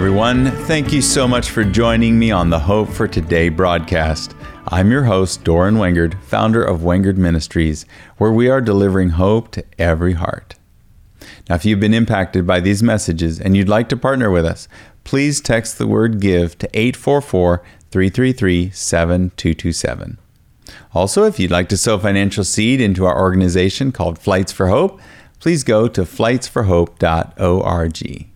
Everyone. Thank you so much for joining me on the Hope for Today broadcast. I'm your host, Doran Wengard, founder of Wengard Ministries, where we are delivering hope to every heart. Now, if you've been impacted by these messages and you'd like to partner with us, please text the word GIVE to 844 333 7227. Also, if you'd like to sow financial seed into our organization called Flights for Hope, please go to flightsforhope.org.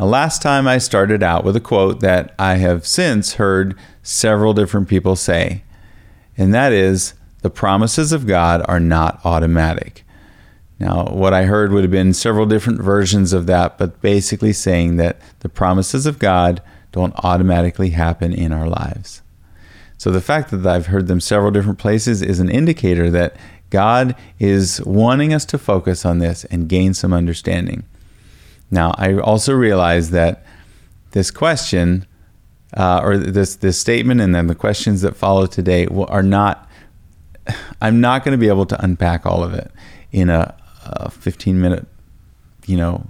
Now, last time I started out with a quote that I have since heard several different people say, and that is, the promises of God are not automatic. Now, what I heard would have been several different versions of that, but basically saying that the promises of God don't automatically happen in our lives. So the fact that I've heard them several different places is an indicator that God is wanting us to focus on this and gain some understanding. Now, I also realize that this question, uh, or this this statement, and then the questions that follow today are not. I'm not going to be able to unpack all of it in a, a 15 minute, you know,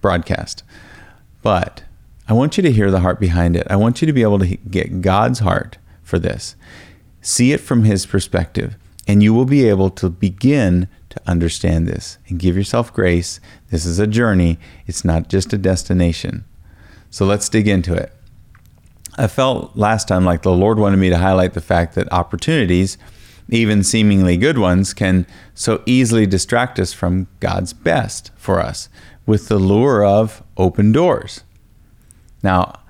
broadcast. But I want you to hear the heart behind it. I want you to be able to get God's heart for this. See it from His perspective, and you will be able to begin understand this and give yourself grace. This is a journey, it's not just a destination. So let's dig into it. I felt last time like the Lord wanted me to highlight the fact that opportunities, even seemingly good ones, can so easily distract us from God's best for us with the lure of open doors. Now,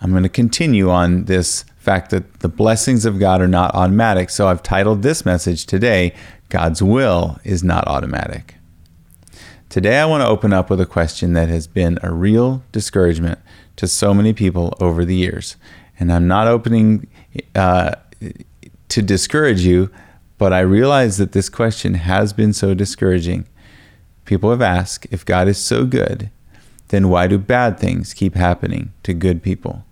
I'm going to continue on this fact that the blessings of God are not automatic. So I've titled this message today, God's will is not automatic. Today, I want to open up with a question that has been a real discouragement to so many people over the years. And I'm not opening uh, to discourage you, but I realize that this question has been so discouraging. People have asked if God is so good, then why do bad things keep happening to good people?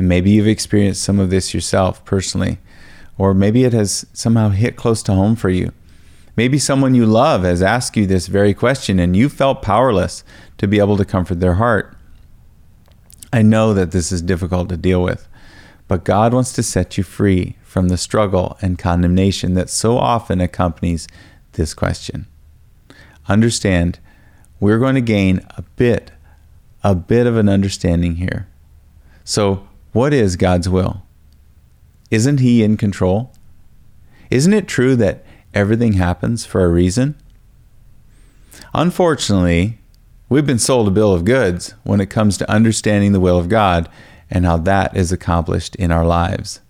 And maybe you've experienced some of this yourself personally or maybe it has somehow hit close to home for you. Maybe someone you love has asked you this very question and you felt powerless to be able to comfort their heart. I know that this is difficult to deal with, but God wants to set you free from the struggle and condemnation that so often accompanies this question. Understand, we're going to gain a bit, a bit of an understanding here. So, what is God's will? Isn't He in control? Isn't it true that everything happens for a reason? Unfortunately, we've been sold a bill of goods when it comes to understanding the will of God and how that is accomplished in our lives.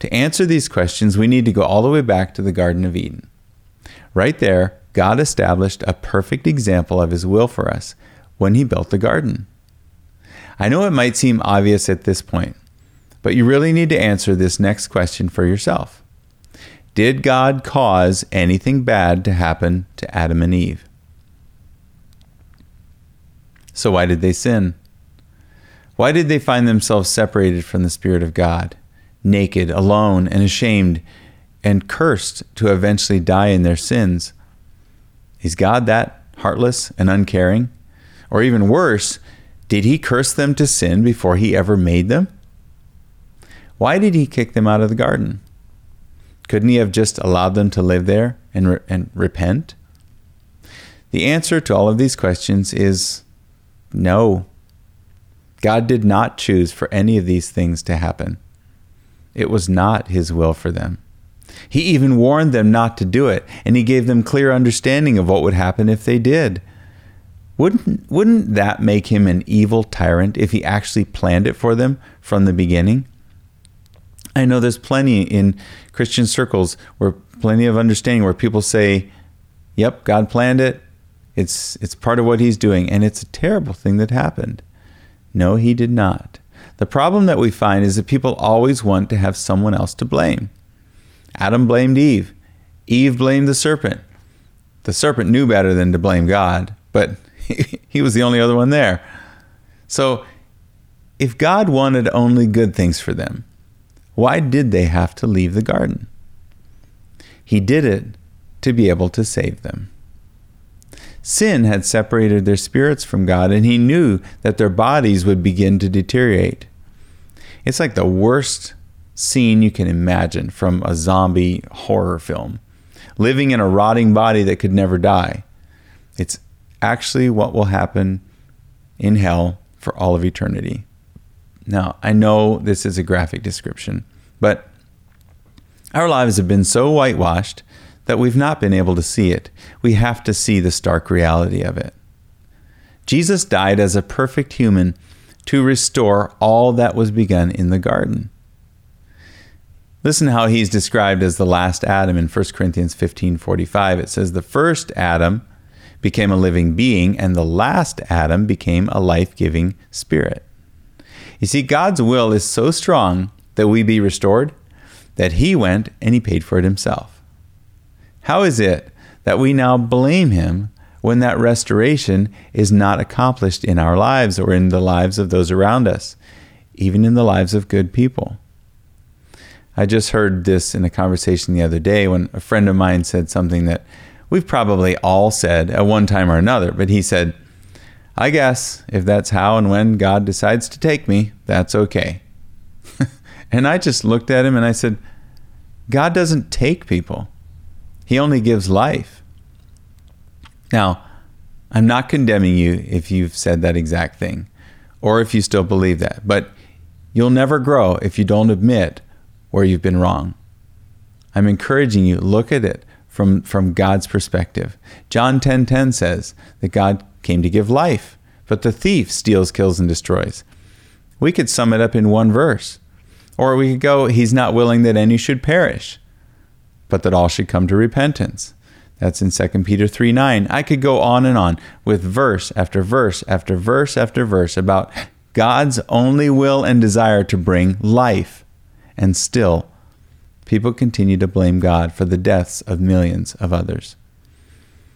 To answer these questions, we need to go all the way back to the Garden of Eden. Right there, God established a perfect example of His will for us when He built the garden. I know it might seem obvious at this point, but you really need to answer this next question for yourself Did God cause anything bad to happen to Adam and Eve? So, why did they sin? Why did they find themselves separated from the Spirit of God, naked, alone, and ashamed, and cursed to eventually die in their sins? Is God that heartless and uncaring? Or even worse, did he curse them to sin before he ever made them? Why did he kick them out of the garden? Couldn't he have just allowed them to live there and, re- and repent? The answer to all of these questions is no. God did not choose for any of these things to happen. It was not his will for them. He even warned them not to do it, and he gave them clear understanding of what would happen if they did. Wouldn't, wouldn't that make him an evil tyrant if he actually planned it for them from the beginning? I know there's plenty in Christian circles where plenty of understanding where people say, "Yep, God planned it. It's it's part of what he's doing and it's a terrible thing that happened." No, he did not. The problem that we find is that people always want to have someone else to blame. Adam blamed Eve. Eve blamed the serpent. The serpent knew better than to blame God, but he, was the only other one there. So, if God wanted only good things for them, why did they have to leave the garden? He did it to be able to save them. Sin had separated their spirits from God, and he knew that their bodies would begin to deteriorate. It's like the worst scene you can imagine from a zombie horror film. Living in a rotting body that could never die. It's actually what will happen in hell for all of eternity. Now, I know this is a graphic description, but our lives have been so whitewashed that we've not been able to see it. We have to see the stark reality of it. Jesus died as a perfect human to restore all that was begun in the garden. Listen how he's described as the last Adam in 1 Corinthians 15:45. It says the first Adam became a living being and the last Adam became a life-giving spirit. You see God's will is so strong that we be restored that he went and he paid for it himself. How is it that we now blame him when that restoration is not accomplished in our lives or in the lives of those around us, even in the lives of good people? I just heard this in a conversation the other day when a friend of mine said something that we've probably all said at one time or another, but he said, I guess if that's how and when God decides to take me, that's okay. and I just looked at him and I said, God doesn't take people. He only gives life. Now, I'm not condemning you if you've said that exact thing or if you still believe that, but you'll never grow if you don't admit where you've been wrong. I'm encouraging you look at it from from God's perspective. John 10:10 10, 10 says that God came to give life, but the thief steals, kills and destroys. We could sum it up in one verse. Or we could go he's not willing that any should perish but that all should come to repentance. That's in 2 Peter 3 9. I could go on and on with verse after verse after verse after verse about God's only will and desire to bring life. And still, people continue to blame God for the deaths of millions of others.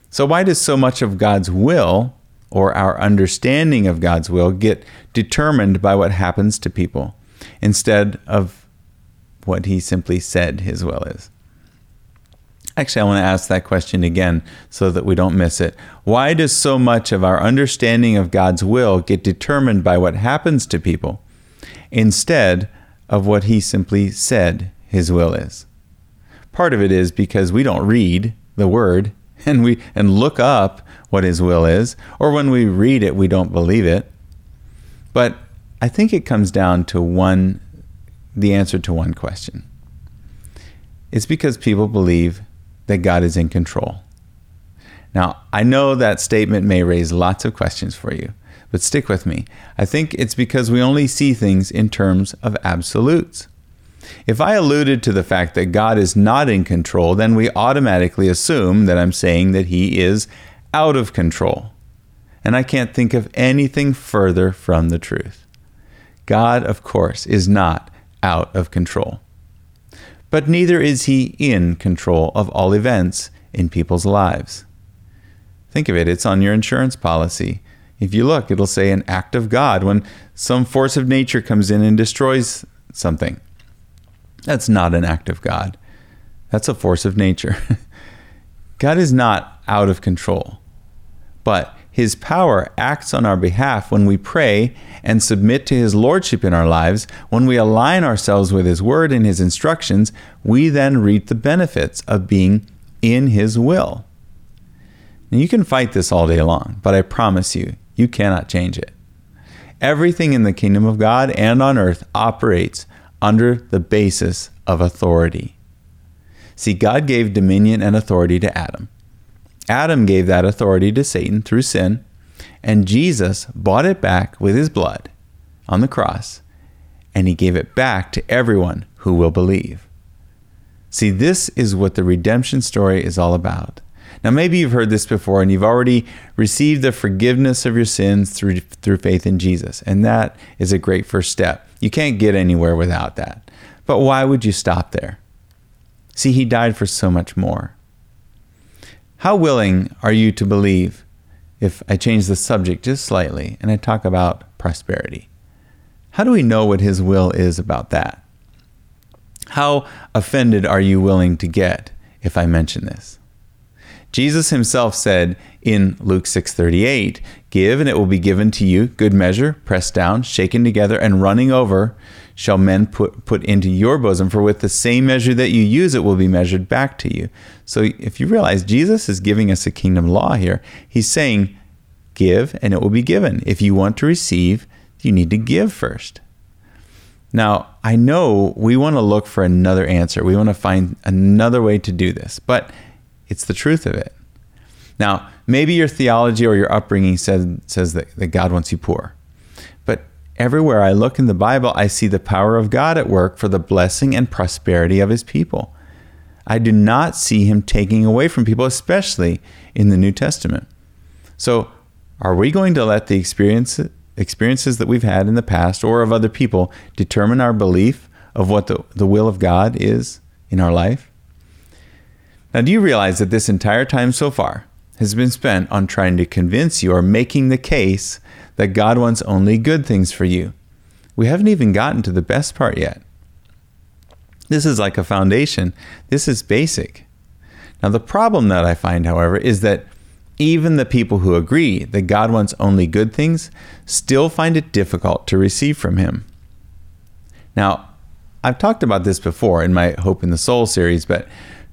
So, why does so much of God's will or our understanding of God's will get determined by what happens to people instead of what He simply said His will is? Actually, I want to ask that question again so that we don't miss it. Why does so much of our understanding of God's will get determined by what happens to people instead of what He simply said His will is? Part of it is because we don't read the Word and we and look up what His will is, or when we read it, we don't believe it. But I think it comes down to one the answer to one question. It's because people believe that God is in control. Now, I know that statement may raise lots of questions for you, but stick with me. I think it's because we only see things in terms of absolutes. If I alluded to the fact that God is not in control, then we automatically assume that I'm saying that He is out of control. And I can't think of anything further from the truth. God, of course, is not out of control but neither is he in control of all events in people's lives. Think of it, it's on your insurance policy. If you look, it'll say an act of God when some force of nature comes in and destroys something. That's not an act of God, that's a force of nature. God is not out of control, but his power acts on our behalf when we pray and submit to His Lordship in our lives. When we align ourselves with His Word and His instructions, we then reap the benefits of being in His will. Now, you can fight this all day long, but I promise you, you cannot change it. Everything in the kingdom of God and on earth operates under the basis of authority. See, God gave dominion and authority to Adam. Adam gave that authority to Satan through sin, and Jesus bought it back with his blood on the cross, and he gave it back to everyone who will believe. See, this is what the redemption story is all about. Now, maybe you've heard this before and you've already received the forgiveness of your sins through, through faith in Jesus, and that is a great first step. You can't get anywhere without that. But why would you stop there? See, he died for so much more. How willing are you to believe if I change the subject just slightly and I talk about prosperity? How do we know what His will is about that? How offended are you willing to get if I mention this? Jesus himself said in Luke 6:38, "Give and it will be given to you, good measure, pressed down, shaken together and running over, shall men put put into your bosom, for with the same measure that you use it will be measured back to you." So if you realize Jesus is giving us a kingdom law here, he's saying, "Give and it will be given." If you want to receive, you need to give first. Now, I know we want to look for another answer. We want to find another way to do this, but it's the truth of it. Now, maybe your theology or your upbringing says, says that, that God wants you poor. But everywhere I look in the Bible, I see the power of God at work for the blessing and prosperity of his people. I do not see him taking away from people, especially in the New Testament. So, are we going to let the experience, experiences that we've had in the past or of other people determine our belief of what the, the will of God is in our life? Now, do you realize that this entire time so far has been spent on trying to convince you or making the case that God wants only good things for you? We haven't even gotten to the best part yet. This is like a foundation, this is basic. Now, the problem that I find, however, is that even the people who agree that God wants only good things still find it difficult to receive from Him. Now, I've talked about this before in my Hope in the Soul series, but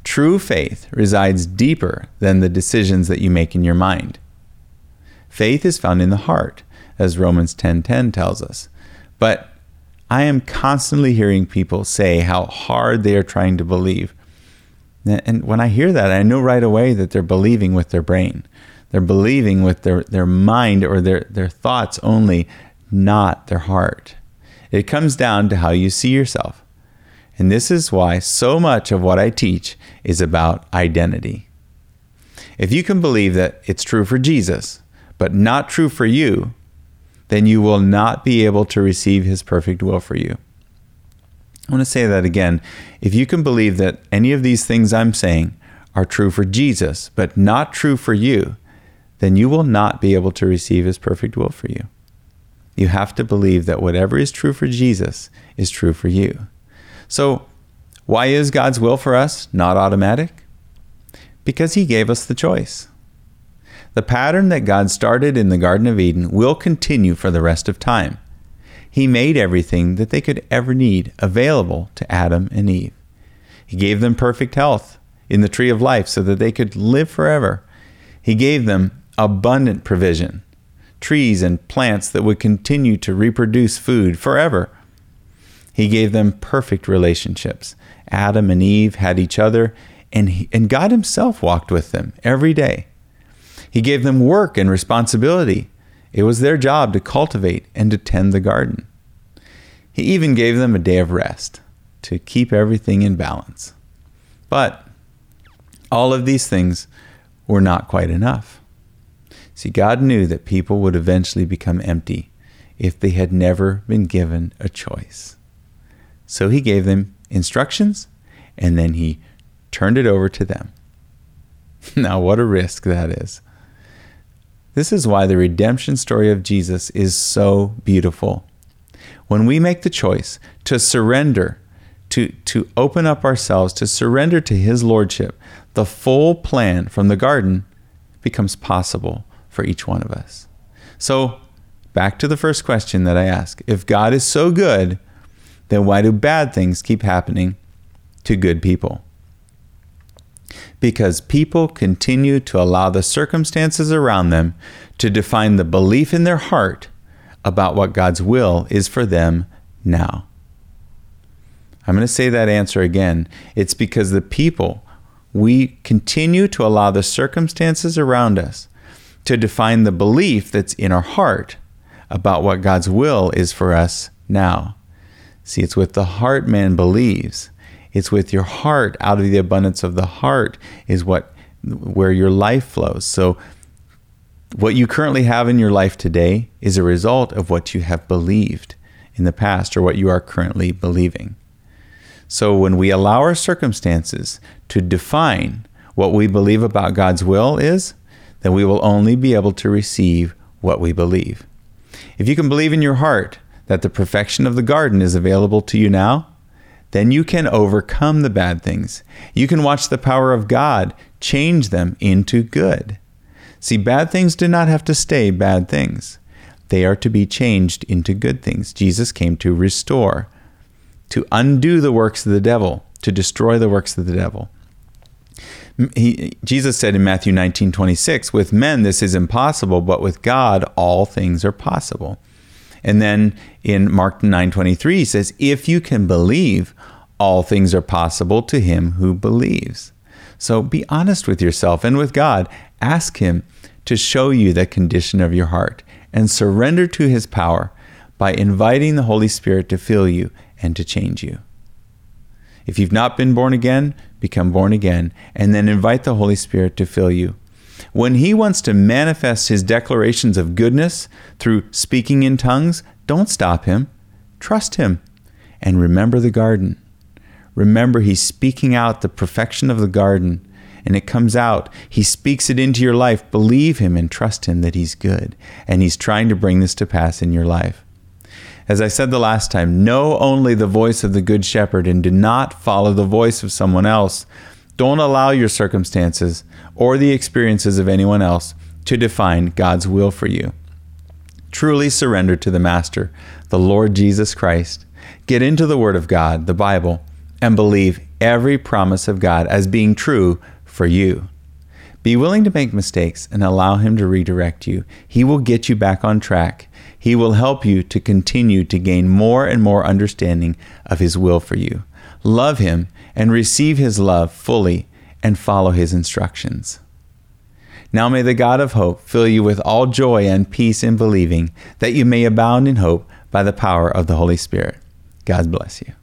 True faith resides deeper than the decisions that you make in your mind. Faith is found in the heart, as Romans 10:10 tells us. But I am constantly hearing people say how hard they are trying to believe. And when I hear that, I know right away that they're believing with their brain. They're believing with their, their mind or their, their thoughts only, not their heart. It comes down to how you see yourself. And this is why so much of what I teach is about identity. If you can believe that it's true for Jesus, but not true for you, then you will not be able to receive his perfect will for you. I want to say that again. If you can believe that any of these things I'm saying are true for Jesus, but not true for you, then you will not be able to receive his perfect will for you. You have to believe that whatever is true for Jesus is true for you. So, why is God's will for us not automatic? Because He gave us the choice. The pattern that God started in the Garden of Eden will continue for the rest of time. He made everything that they could ever need available to Adam and Eve. He gave them perfect health in the tree of life so that they could live forever. He gave them abundant provision, trees and plants that would continue to reproduce food forever he gave them perfect relationships. Adam and Eve had each other, and, he, and God Himself walked with them every day. He gave them work and responsibility. It was their job to cultivate and to tend the garden. He even gave them a day of rest to keep everything in balance. But all of these things were not quite enough. See, God knew that people would eventually become empty if they had never been given a choice. So he gave them instructions and then he turned it over to them. now, what a risk that is. This is why the redemption story of Jesus is so beautiful. When we make the choice to surrender, to, to open up ourselves, to surrender to His Lordship, the full plan from the garden becomes possible for each one of us. So, back to the first question that I asked if God is so good, then why do bad things keep happening to good people? Because people continue to allow the circumstances around them to define the belief in their heart about what God's will is for them now. I'm going to say that answer again. It's because the people, we continue to allow the circumstances around us to define the belief that's in our heart about what God's will is for us now. See, it's with the heart man believes. It's with your heart. Out of the abundance of the heart is what where your life flows. So what you currently have in your life today is a result of what you have believed in the past or what you are currently believing. So when we allow our circumstances to define what we believe about God's will is, then we will only be able to receive what we believe. If you can believe in your heart that the perfection of the garden is available to you now, then you can overcome the bad things. You can watch the power of God change them into good. See, bad things do not have to stay bad things. They are to be changed into good things. Jesus came to restore, to undo the works of the devil, to destroy the works of the devil. He, Jesus said in Matthew 19 26, with men this is impossible, but with God all things are possible. And then in Mark 9 23, he says, if you can believe, all things are possible to him who believes. So be honest with yourself and with God. Ask Him to show you the condition of your heart and surrender to His power by inviting the Holy Spirit to fill you and to change you. If you've not been born again, become born again, and then invite the Holy Spirit to fill you. When He wants to manifest His declarations of goodness through speaking in tongues, don't stop Him. Trust Him. And remember the garden. Remember, He's speaking out the perfection of the garden, and it comes out. He speaks it into your life. Believe Him and trust Him that He's good, and He's trying to bring this to pass in your life. As I said the last time, know only the voice of the Good Shepherd and do not follow the voice of someone else. Don't allow your circumstances or the experiences of anyone else to define God's will for you. Truly surrender to the Master, the Lord Jesus Christ. Get into the Word of God, the Bible, and believe every promise of God as being true for you. Be willing to make mistakes and allow Him to redirect you. He will get you back on track. He will help you to continue to gain more and more understanding of His will for you. Love Him and receive His love fully and follow His instructions. Now may the God of hope fill you with all joy and peace in believing, that you may abound in hope by the power of the Holy Spirit. God bless you.